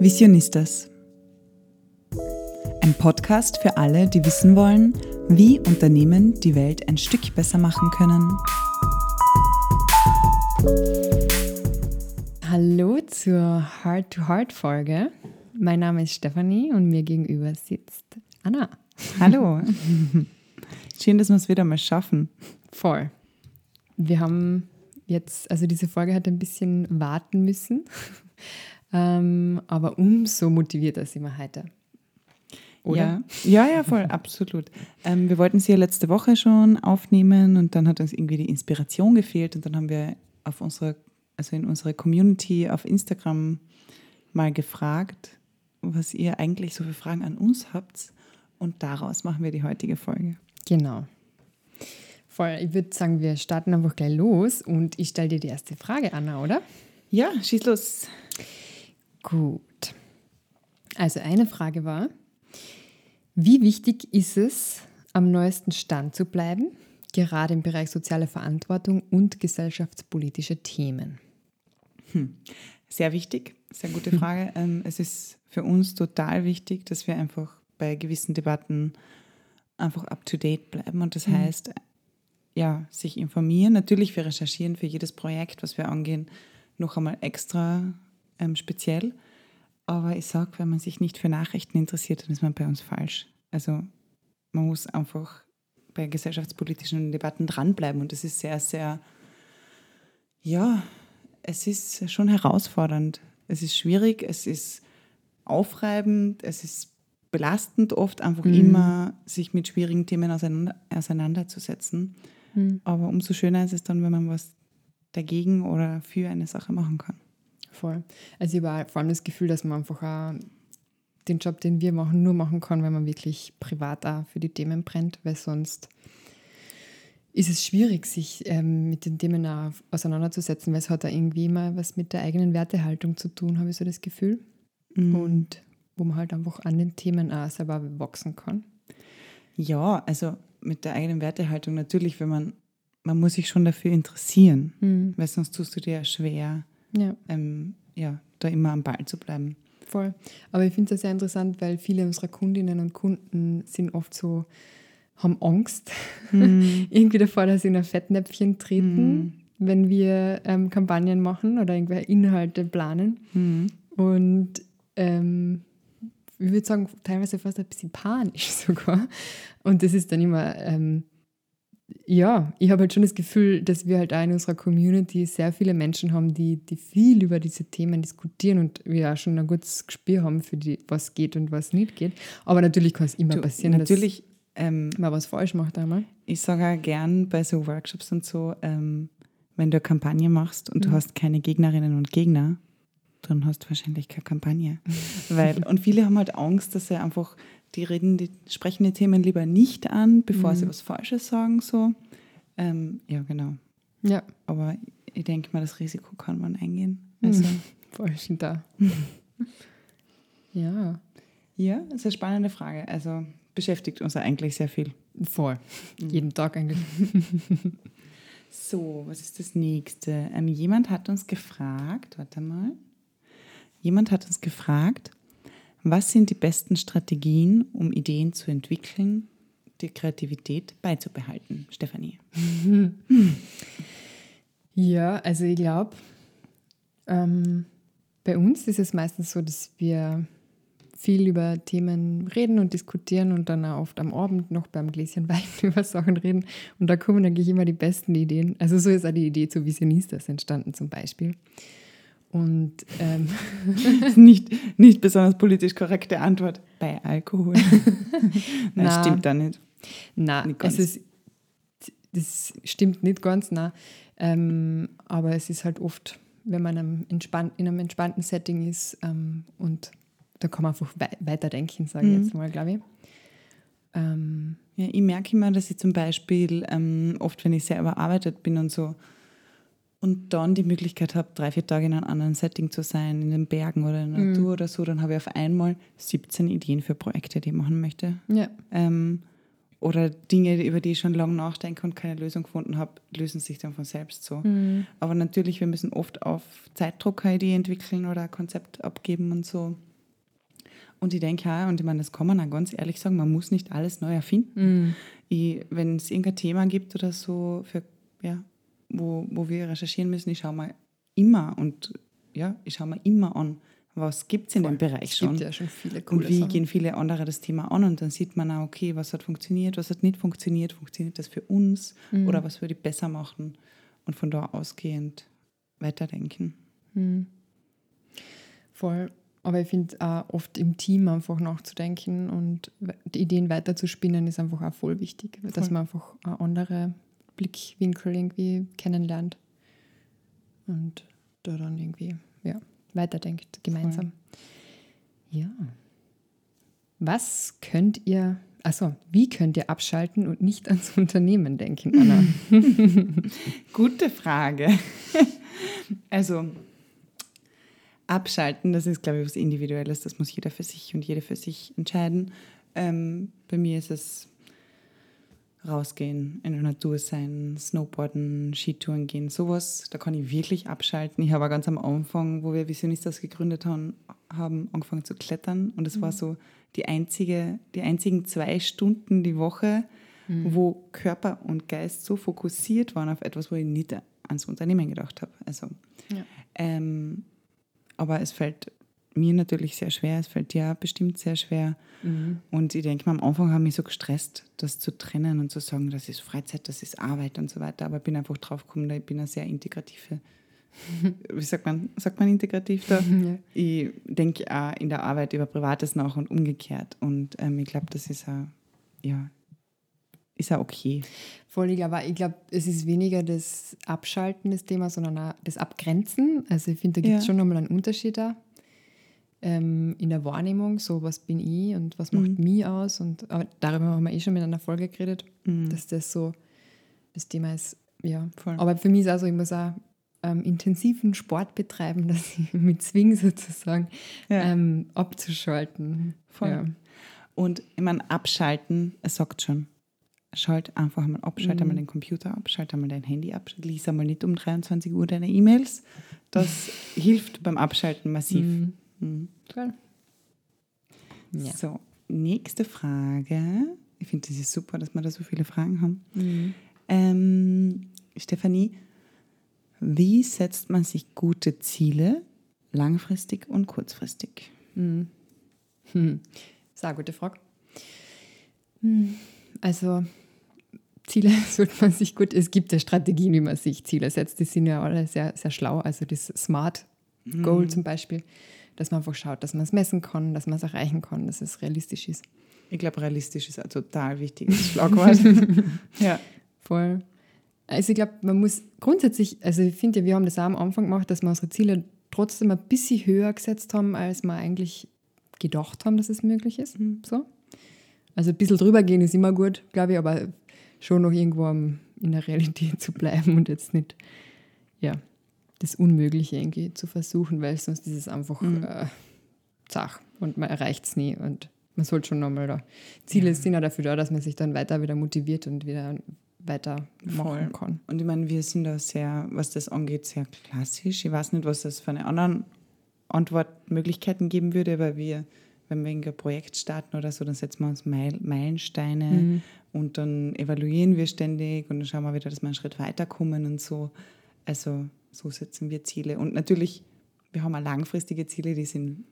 Visionistas. Ein Podcast für alle, die wissen wollen, wie Unternehmen die Welt ein Stück besser machen können. Hallo zur Heart-to-Heart-Folge. Mein Name ist Stefanie und mir gegenüber sitzt Anna. Hallo. Schön, dass wir es wieder mal schaffen. Voll. Wir haben jetzt, also diese Folge hat ein bisschen warten müssen, ähm, aber umso motivierter sind wir heute. Oder? Ja, ja, ja voll, absolut. Ähm, wir wollten sie ja letzte Woche schon aufnehmen und dann hat uns irgendwie die Inspiration gefehlt und dann haben wir auf unsere, also in unserer Community auf Instagram mal gefragt, was ihr eigentlich so für Fragen an uns habt und daraus machen wir die heutige Folge. Genau. Voll, ich würde sagen, wir starten einfach gleich los und ich stelle dir die erste Frage, Anna, oder? Ja, schieß los. Gut. Also eine Frage war, wie wichtig ist es, am neuesten Stand zu bleiben, gerade im Bereich soziale Verantwortung und gesellschaftspolitische Themen? Hm. Sehr wichtig, sehr gute Frage. Ähm, es ist für uns total wichtig, dass wir einfach bei gewissen Debatten einfach up-to-date bleiben. Und das mhm. heißt, ja, sich informieren. Natürlich, wir recherchieren für jedes Projekt, was wir angehen, noch einmal extra ähm, speziell. Aber ich sage, wenn man sich nicht für Nachrichten interessiert, dann ist man bei uns falsch. Also man muss einfach bei gesellschaftspolitischen Debatten dranbleiben und das ist sehr, sehr, ja, es ist schon herausfordernd. Es ist schwierig, es ist aufreibend, es ist belastend oft, einfach mhm. immer sich mit schwierigen Themen auseinander, auseinanderzusetzen. Mhm. Aber umso schöner ist es dann, wenn man was dagegen oder für eine Sache machen kann. Voll. Also ich habe vor allem das Gefühl, dass man einfach auch den Job, den wir machen, nur machen kann, wenn man wirklich privat auch für die Themen brennt, weil sonst ist es schwierig, sich ähm, mit den Themen auch auseinanderzusetzen, weil es hat da irgendwie immer was mit der eigenen Wertehaltung zu tun, habe ich so das Gefühl. Mhm. Und wo man halt einfach an den Themen auch selber wachsen kann. Ja, also mit der eigenen Wertehaltung natürlich, wenn man, man muss sich schon dafür interessieren, mhm. weil sonst tust du dir ja schwer, ja. Ähm, ja, da immer am Ball zu bleiben. Voll. Aber ich finde es sehr interessant, weil viele unserer Kundinnen und Kunden sind oft so, haben Angst, mhm. irgendwie davor, dass sie in ein Fettnäpfchen treten, mhm. wenn wir ähm, Kampagnen machen oder irgendwelche Inhalte planen. Mhm. Und ähm, ich würde sagen, teilweise fast ein bisschen panisch sogar. Und das ist dann immer, ähm, ja, ich habe halt schon das Gefühl, dass wir halt auch in unserer Community sehr viele Menschen haben, die, die viel über diese Themen diskutieren und wir auch schon ein gutes Gespür haben für die, was geht und was nicht geht. Aber natürlich kann es immer du, passieren, natürlich, dass ähm, man was falsch macht einmal. Ich sage auch gern bei so Workshops und so, ähm, wenn du eine Kampagne machst und mhm. du hast keine Gegnerinnen und Gegner, dann hast du wahrscheinlich keine Kampagne. Weil, und viele haben halt Angst, dass sie einfach, die reden, die sprechen die Themen lieber nicht an, bevor mhm. sie was Falsches sagen. So. Ähm, ja, genau. Ja. Aber ich denke mal, das Risiko kann man eingehen. Also, mhm. Voll da. ja. Ja, das ist eine spannende Frage. Also beschäftigt uns eigentlich sehr viel. Voll. Mhm. Jeden Tag eigentlich. so, was ist das nächste? Ähm, jemand hat uns gefragt, warte mal. Jemand hat uns gefragt, was sind die besten Strategien, um Ideen zu entwickeln, die Kreativität beizubehalten? Stefanie. Ja, also ich glaube, ähm, bei uns ist es meistens so, dass wir viel über Themen reden und diskutieren und dann auch oft am Abend noch beim Gläschen Wein über Sachen reden. Und da kommen eigentlich immer die besten Ideen. Also so ist auch die Idee zu Visionistas entstanden zum Beispiel. Und ähm, nicht, nicht besonders politisch korrekte Antwort bei Alkohol. Nein, na, stimmt da nicht. Nein, es ist, das stimmt nicht ganz, nein. Ähm, aber es ist halt oft, wenn man einem in einem entspannten Setting ist ähm, und da kann man einfach we weiterdenken, sage ich mhm. jetzt mal, glaube ich. Ähm, ja, ich merke immer, dass ich zum Beispiel ähm, oft, wenn ich sehr überarbeitet bin und so, und dann die Möglichkeit habe, drei, vier Tage in einem anderen Setting zu sein, in den Bergen oder in der mhm. Natur oder so, dann habe ich auf einmal 17 Ideen für Projekte, die ich machen möchte. Ja. Ähm, oder Dinge, über die ich schon lange nachdenke und keine Lösung gefunden habe, lösen sich dann von selbst so. Mhm. Aber natürlich, wir müssen oft auf Zeitdruck eine Idee entwickeln oder ein Konzept abgeben und so. Und ich denke auch, und ich meine, das kann man auch ganz ehrlich sagen, man muss nicht alles neu erfinden. Ich, wenn es irgendein Thema gibt oder so, für, ja, wo, wo wir recherchieren müssen, ich schaue mal immer und ja, ich schaue mir immer an, was gibt es in dem Bereich Es schon. gibt ja schon viele coole Und wie Sachen. gehen viele andere das Thema an und dann sieht man auch, okay, was hat funktioniert, was hat nicht funktioniert, funktioniert das für uns Mhm. oder was würde ich besser machen und von da ausgehend weiterdenken. Voll. Aber ich finde auch oft im Team einfach nachzudenken und die Ideen weiterzuspinnen ist einfach auch voll wichtig, dass Voll. man einfach andere Blickwinkel irgendwie kennenlernt und da dann irgendwie ja, weiterdenkt gemeinsam. Ja. Was könnt ihr, also wie könnt ihr abschalten und nicht ans Unternehmen denken, Anna? Gute Frage. also abschalten, das ist, glaube ich, was Individuelles. Das muss jeder für sich und jede für sich entscheiden. Ähm, bei mir ist es rausgehen, in der Natur sein, Snowboarden, Skitouren gehen, sowas. Da kann ich wirklich abschalten. Ich habe auch ganz am Anfang, wo wir Visionistas gegründet haben, haben angefangen zu klettern und es war so die einzige, die einzigen zwei Stunden die Woche, wo Körper und Geist so fokussiert waren auf etwas, wo ich nicht ans Unternehmen gedacht habe. Also, Ja. ähm, aber es fällt mir natürlich sehr schwer, es fällt dir bestimmt sehr schwer. Und ich denke mal, am Anfang habe ich mich so gestresst, das zu trennen und zu sagen, das ist Freizeit, das ist Arbeit und so weiter. Aber ich bin einfach drauf gekommen, ich bin eine sehr integrative, wie sagt man, sagt man integrativ da? Ja. Ich denke auch in der Arbeit über Privates nach und umgekehrt. Und ähm, ich glaube, das ist auch, ja, ist auch okay. Voll, ich glaube, ich glaube, es ist weniger das Abschalten des Themas, sondern auch das Abgrenzen. Also ich finde, da gibt es Ja. schon nochmal einen Unterschied da. Ähm, in der Wahrnehmung, so was bin ich und was macht Mhm. mich aus. Und aber darüber haben wir eh schon mit einer Folge geredet, Mhm. dass das so das Thema ist, ja. Voll. Aber für mich ist auch so, ich muss auch ähm, intensiven Sport betreiben, dass ich mich zwinge sozusagen Ja. ähm, abzuschalten. Voll. Ja. Und ich meine, abschalten, es sagt schon. Schalt einfach mal ab, schalt Mhm. einmal den Computer ab, schalt einmal dein Handy ab, lies einmal nicht um 23 Uhr deine E-Mails. Das hilft beim Abschalten massiv. Mhm. Mhm. Ja. So, nächste Frage. Ich finde, das ist super, dass wir da so viele Fragen haben. Mhm. Ähm, Stefanie, wie setzt man sich gute Ziele langfristig und kurzfristig? Hm. Hm. Das ist auch eine gute Frage. Hm. Also, Ziele sollte man sich gut, es gibt ja Strategien, wie man sich Ziele setzt, die sind ja alle sehr, sehr schlau. Also das Smart Goal zum Beispiel, dass man einfach schaut, dass man es messen kann, dass man es erreichen kann, dass es realistisch ist. Ich glaube, realistisch ist ein total wichtiges Schlagwort. ja. Voll. Also ich glaube, man muss grundsätzlich, also ich finde ja, wir haben das auch am Anfang gemacht, dass wir unsere Ziele trotzdem ein bisschen höher gesetzt haben, als wir eigentlich gedacht haben, dass es möglich ist. So. Also ein bisschen drüber gehen ist immer gut, glaube ich, aber schon noch irgendwo in der Realität zu bleiben und jetzt nicht, ja, das Unmögliche irgendwie zu versuchen, weil sonst ist es einfach äh, zach und man erreicht es nie und man sollte schon nochmal da. Ziele sind ja dafür da, dass man sich dann weiter wieder motiviert und wieder weiter machen Voll. kann. Und ich meine, wir sind da sehr, was das angeht, sehr klassisch. Ich weiß nicht, was das für eine anderen Antwortmöglichkeiten geben würde, aber wir, wenn wir ein Projekt starten oder so, dann setzen wir uns Meil Meilensteine und dann evaluieren wir ständig und dann schauen wir wieder, dass wir einen Schritt weiterkommen und so. Also so setzen wir Ziele. Und natürlich, wir haben auch langfristige Ziele, die sind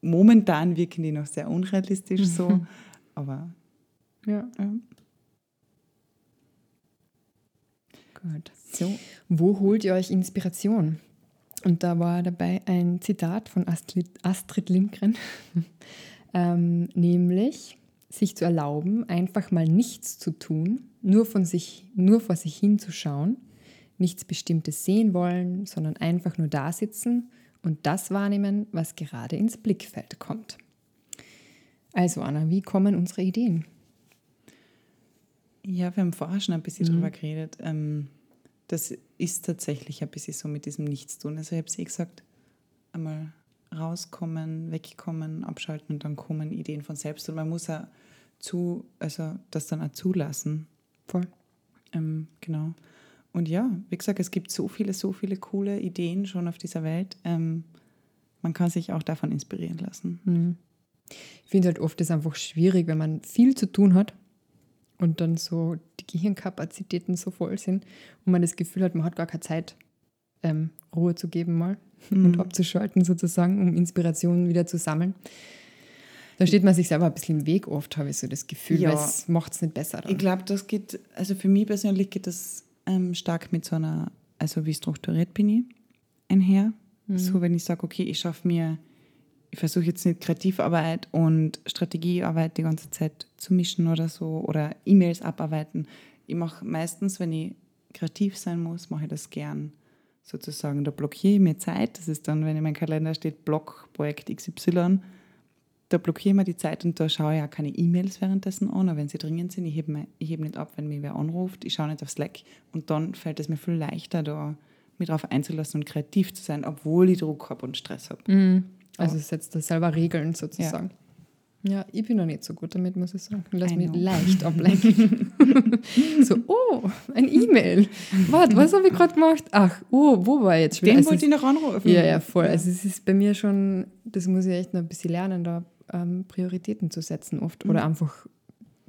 momentan wirken die noch sehr unrealistisch so, aber Ja, ja. gut. so. Wo holt ihr euch Inspiration? Und da war dabei ein Zitat von Astrid, Astrid Lindgren, ähm, nämlich sich zu erlauben, einfach mal nichts zu tun, nur, von sich, nur vor sich hinzuschauen, nichts Bestimmtes sehen wollen, sondern einfach nur da sitzen und das wahrnehmen, was gerade ins Blickfeld kommt. Also Anna, wie kommen unsere Ideen? Ja, wir haben vorher schon ein bisschen drüber geredet. Ähm, das ist tatsächlich ein bisschen so mit diesem Nichtstun. Also ich habe es eh gesagt, einmal rauskommen, wegkommen, abschalten und dann kommen Ideen von selbst. Und man muss ja zu, also das dann auch zulassen. Voll. Ähm, genau. Und ja, wie gesagt, es gibt so viele, so viele coole Ideen schon auf dieser Welt. Ähm, man kann sich auch davon inspirieren lassen. Ich finde halt oft ist einfach schwierig, wenn man viel zu tun hat und dann so die Gehirnkapazitäten so voll sind und man das Gefühl hat, man hat gar keine Zeit, ähm, Ruhe zu geben mal mhm. und abzuschalten sozusagen, um Inspirationen wieder zu sammeln. Da steht man sich selber ein bisschen im Weg oft, habe ich so das Gefühl, ja. weil es macht es nicht besser. Dann. Ich glaube, das geht, also für mich persönlich geht das ähm, stark mit so einer, also wie strukturiert bin ich einher. Mhm. So, wenn ich sage, okay, ich schaffe mir, ich versuche jetzt nicht Kreativarbeit und Strategiearbeit die ganze Zeit zu mischen oder so oder E-Mails abarbeiten. Ich mache meistens, wenn ich kreativ sein muss, mache ich das gern sozusagen. Da blockiere ich mir Zeit. Das ist dann, wenn in meinem Kalender steht, Block, Projekt XY da blockiere ich mir die Zeit und da schaue ich auch keine E-Mails währenddessen an, wenn sie dringend sind. Ich hebe, ich hebe nicht ab, wenn mich wer anruft. Ich schaue nicht auf Slack. Und dann fällt es mir viel leichter, da mich darauf einzulassen und kreativ zu sein, obwohl ich Druck habe und Stress habe. Mhm. Also oh. setzt da selber Regeln sozusagen. Ja. ja. ich bin noch nicht so gut damit, muss ich sagen. Lass mich leicht ablenken. so, oh, ein E-Mail. Warte, was habe ich gerade gemacht? Ach, oh, wo war ich jetzt? Den also wollte ich noch anrufen. Ja, ja, voll. Also es ist bei mir schon, das muss ich echt noch ein bisschen lernen, da ähm, Prioritäten zu setzen oft mhm. oder einfach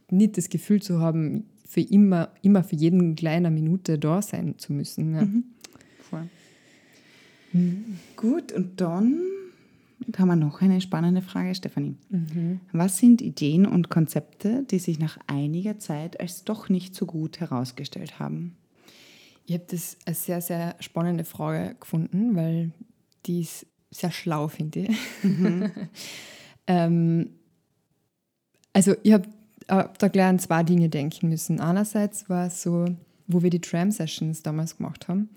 nicht das Gefühl zu haben, für immer, immer für jeden kleiner Minute da sein zu müssen. Ja. Mhm. Voll. Mhm. Gut, und dann haben wir noch eine spannende Frage, Stefanie. Mhm. Was sind Ideen und Konzepte, die sich nach einiger Zeit als doch nicht so gut herausgestellt haben? Ich habe das eine sehr, sehr spannende Frage gefunden, weil die ist sehr schlau, finde ich. Mhm. Ähm, also ich habe hab da gleich an zwei Dinge denken müssen. Einerseits war es so, wo wir die Tram-Sessions damals gemacht haben,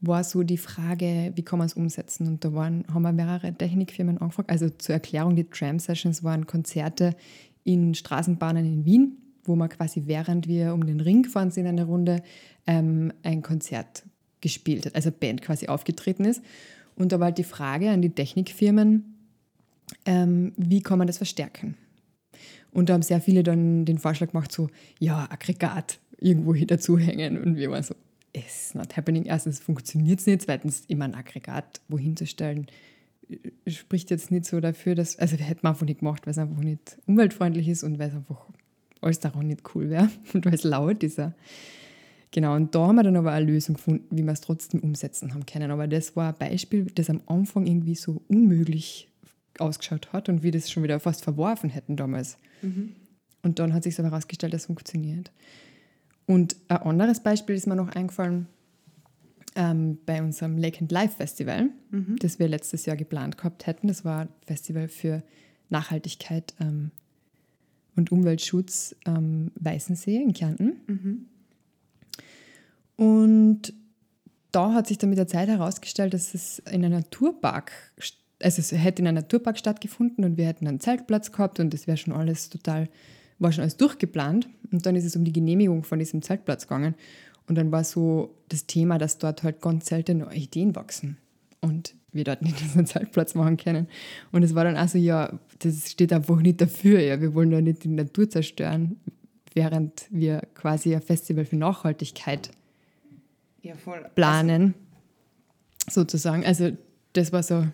war so die Frage, wie kann man es umsetzen? Und da waren, haben wir mehrere Technikfirmen angefragt. Also zur Erklärung, die Tram-Sessions waren Konzerte in Straßenbahnen in Wien, wo man quasi während wir um den Ring gefahren sind, eine Runde, ähm, ein Konzert gespielt hat, also Band quasi aufgetreten ist. Und da war halt die Frage an die Technikfirmen, ähm, wie kann man das verstärken? Und da haben sehr viele dann den Vorschlag gemacht, so, ja, Aggregat irgendwo hier dazuhängen. Und wir waren so, it's not happening. Erstens funktioniert es nicht, zweitens immer ein Aggregat wohin zu stellen, äh, spricht jetzt nicht so dafür, dass, also wir hätten einfach nicht gemacht, weil es einfach nicht umweltfreundlich ist und weil es einfach alles daran nicht cool wäre und weil es laut ist. Genau, und da haben wir dann aber eine Lösung gefunden, wie wir es trotzdem umsetzen haben können. Aber das war ein Beispiel, das am Anfang irgendwie so unmöglich ausgeschaut hat und wir das schon wieder fast verworfen hätten damals. Mhm. Und dann hat sich aber herausgestellt, dass es funktioniert. Und ein anderes Beispiel ist mir noch eingefallen ähm, bei unserem Lake and Life Festival, mhm. das wir letztes Jahr geplant gehabt hätten. Das war ein Festival für Nachhaltigkeit ähm, und Umweltschutz am Weißensee in Kärnten. Mhm. Und da hat sich dann mit der Zeit herausgestellt, dass es in einem Naturpark also es hätte in einem Naturpark stattgefunden und wir hätten einen Zeltplatz gehabt und das wäre schon alles total, war schon alles durchgeplant. Und dann ist es um die Genehmigung von diesem Zeltplatz gegangen. Und dann war so das Thema, dass dort halt ganz selten neue Ideen wachsen. Und wir dort nicht diesen Zeltplatz machen können. Und es war dann also, ja, das steht einfach nicht dafür, ja, wir wollen da nicht die Natur zerstören, während wir quasi ein Festival für Nachhaltigkeit ja, planen, also, sozusagen. Also das war so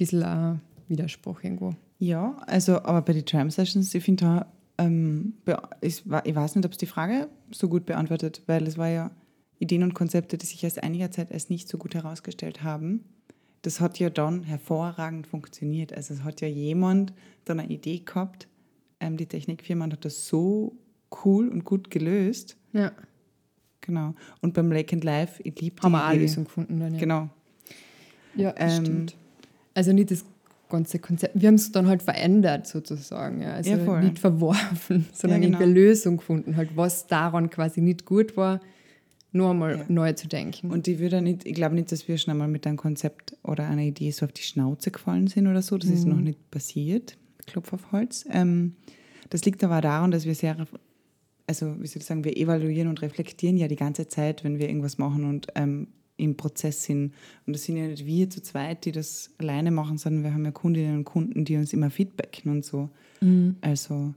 bisschen ein Widerspruch irgendwo. Ja, also, aber bei den Tram Sessions, ich finde da, ähm, ich, ich weiß nicht, ob es die Frage so gut beantwortet, weil es war ja Ideen und Konzepte, die sich erst einiger Zeit als nicht so gut herausgestellt haben. Das hat ja dann hervorragend funktioniert. Also es hat ja jemand dann eine Idee gehabt, ähm, die Technikfirma hat das so cool und gut gelöst. Ja. Genau. Und beim Lake and Life, ich liebe Haben wir auch eine Lösung gefunden dann, ja. Genau. Ja, ähm, stimmt. Also nicht das ganze Konzept. Wir haben es dann halt verändert sozusagen. Ja. Also ja, nicht verworfen, sondern ja, genau. eine Lösung gefunden, halt, was daran quasi nicht gut war, nur einmal ja. neu zu denken. Und ich würde nicht, ich glaube nicht, dass wir schon einmal mit einem Konzept oder einer Idee so auf die Schnauze gefallen sind oder so. Das mhm. ist noch nicht passiert. Klopf auf Holz. Ähm, das liegt aber daran, dass wir sehr, also wie soll ich sagen, wir evaluieren und reflektieren ja die ganze Zeit, wenn wir irgendwas machen und ähm, im Prozess sind. Und das sind ja nicht wir zu zweit, die das alleine machen, sondern wir haben ja Kundinnen und Kunden, die uns immer feedbacken und so. Mhm. Also.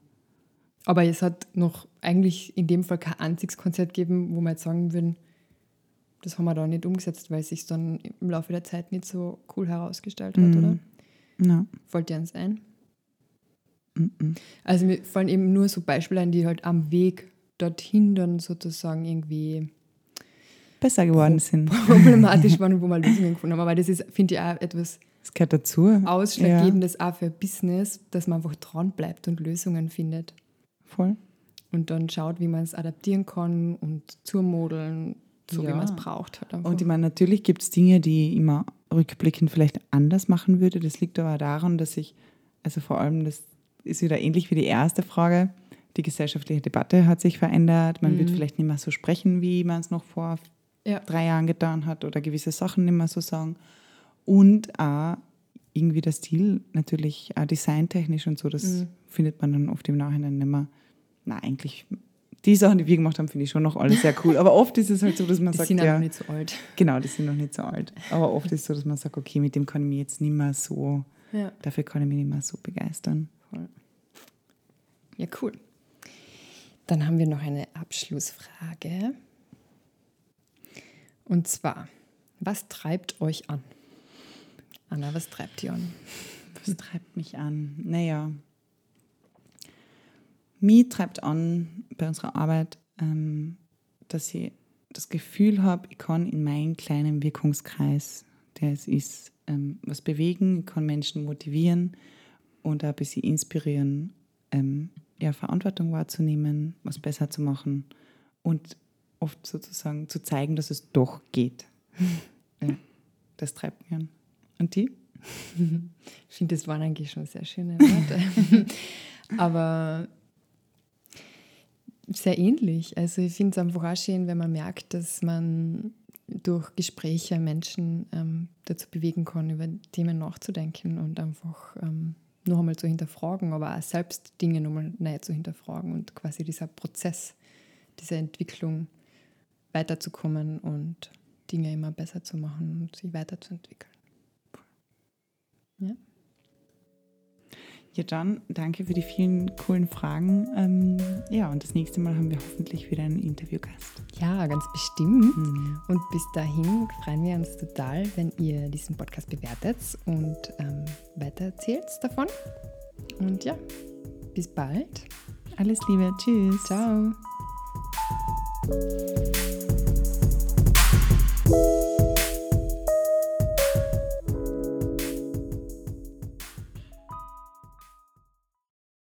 Aber es hat noch eigentlich in dem Fall kein einziges Konzept gegeben, wo wir jetzt sagen würden, das haben wir da nicht umgesetzt, weil es sich dann im Laufe der Zeit nicht so cool herausgestellt hat, mhm. oder? Ja. Fällt dir eins ein? Also mir fallen eben nur so Beispiele ein, die halt am Weg dorthin dann sozusagen irgendwie besser geworden sind. Problematisch waren, wo wir Lösungen gefunden haben. Aber das ist, finde ich, auch etwas das gehört dazu. Ausschlaggebendes ja. auch für Business, dass man einfach dran bleibt und Lösungen findet. Voll. Und dann schaut, wie man es adaptieren kann und zurmodeln, so ja. wie man es braucht. Halt und ich meine, natürlich gibt es Dinge, die ich immer rückblickend vielleicht anders machen würde. Das liegt aber daran, dass ich, also vor allem, das ist wieder ähnlich wie die erste Frage, die gesellschaftliche Debatte hat sich verändert. Man mhm. wird vielleicht nicht mehr so sprechen, wie man es noch vor ja. drei Jahren getan hat oder gewisse Sachen nicht mehr so sagen. Und auch irgendwie der Stil natürlich auch designtechnisch und so, das mhm. findet man dann oft im Nachhinein nicht mehr. Na, eigentlich, die Sachen, die wir gemacht haben, finde ich schon noch alle sehr cool. Aber oft ist es halt so, dass man die sagt, sind ja, noch nicht so alt. Genau, die sind noch nicht so alt. Aber oft ist es so, dass man sagt, okay, mit dem kann ich mich jetzt nicht mehr so, ja. dafür kann ich mich nicht mehr so begeistern. Ja, cool. Dann haben wir noch eine Abschlussfrage. Und zwar, was treibt euch an? Anna, was treibt ihr an? Was treibt mich an? Naja, mich treibt an bei unserer Arbeit, ähm, dass ich das Gefühl habe, ich kann in meinem kleinen Wirkungskreis, der es ist, ähm, was bewegen, ich kann Menschen motivieren und ein bisschen inspirieren, ähm, ja, Verantwortung wahrzunehmen, was besser zu machen und oft sozusagen zu zeigen, dass es doch geht. ja, das treibt mich an. Und die? Ich finde, das waren eigentlich schon sehr schöne Worte. Aber sehr ähnlich. Also ich finde es einfach auch schön, wenn man merkt, dass man durch Gespräche Menschen ähm, dazu bewegen kann, über Themen nachzudenken und einfach ähm, noch einmal zu hinterfragen, aber auch selbst Dinge nochmal neu zu hinterfragen und quasi dieser Prozess, diese Entwicklung weiterzukommen und Dinge immer besser zu machen und sich weiterzuentwickeln. Ja. Ja, dann danke für die vielen coolen Fragen. Ähm, ja, und das nächste Mal haben wir hoffentlich wieder einen Interviewgast. Ja, ganz bestimmt. Mhm. Und bis dahin freuen wir uns total, wenn ihr diesen Podcast bewertet und ähm, weitererzählt davon. Und ja, bis bald. Alles Liebe. Tschüss. Ciao. thank you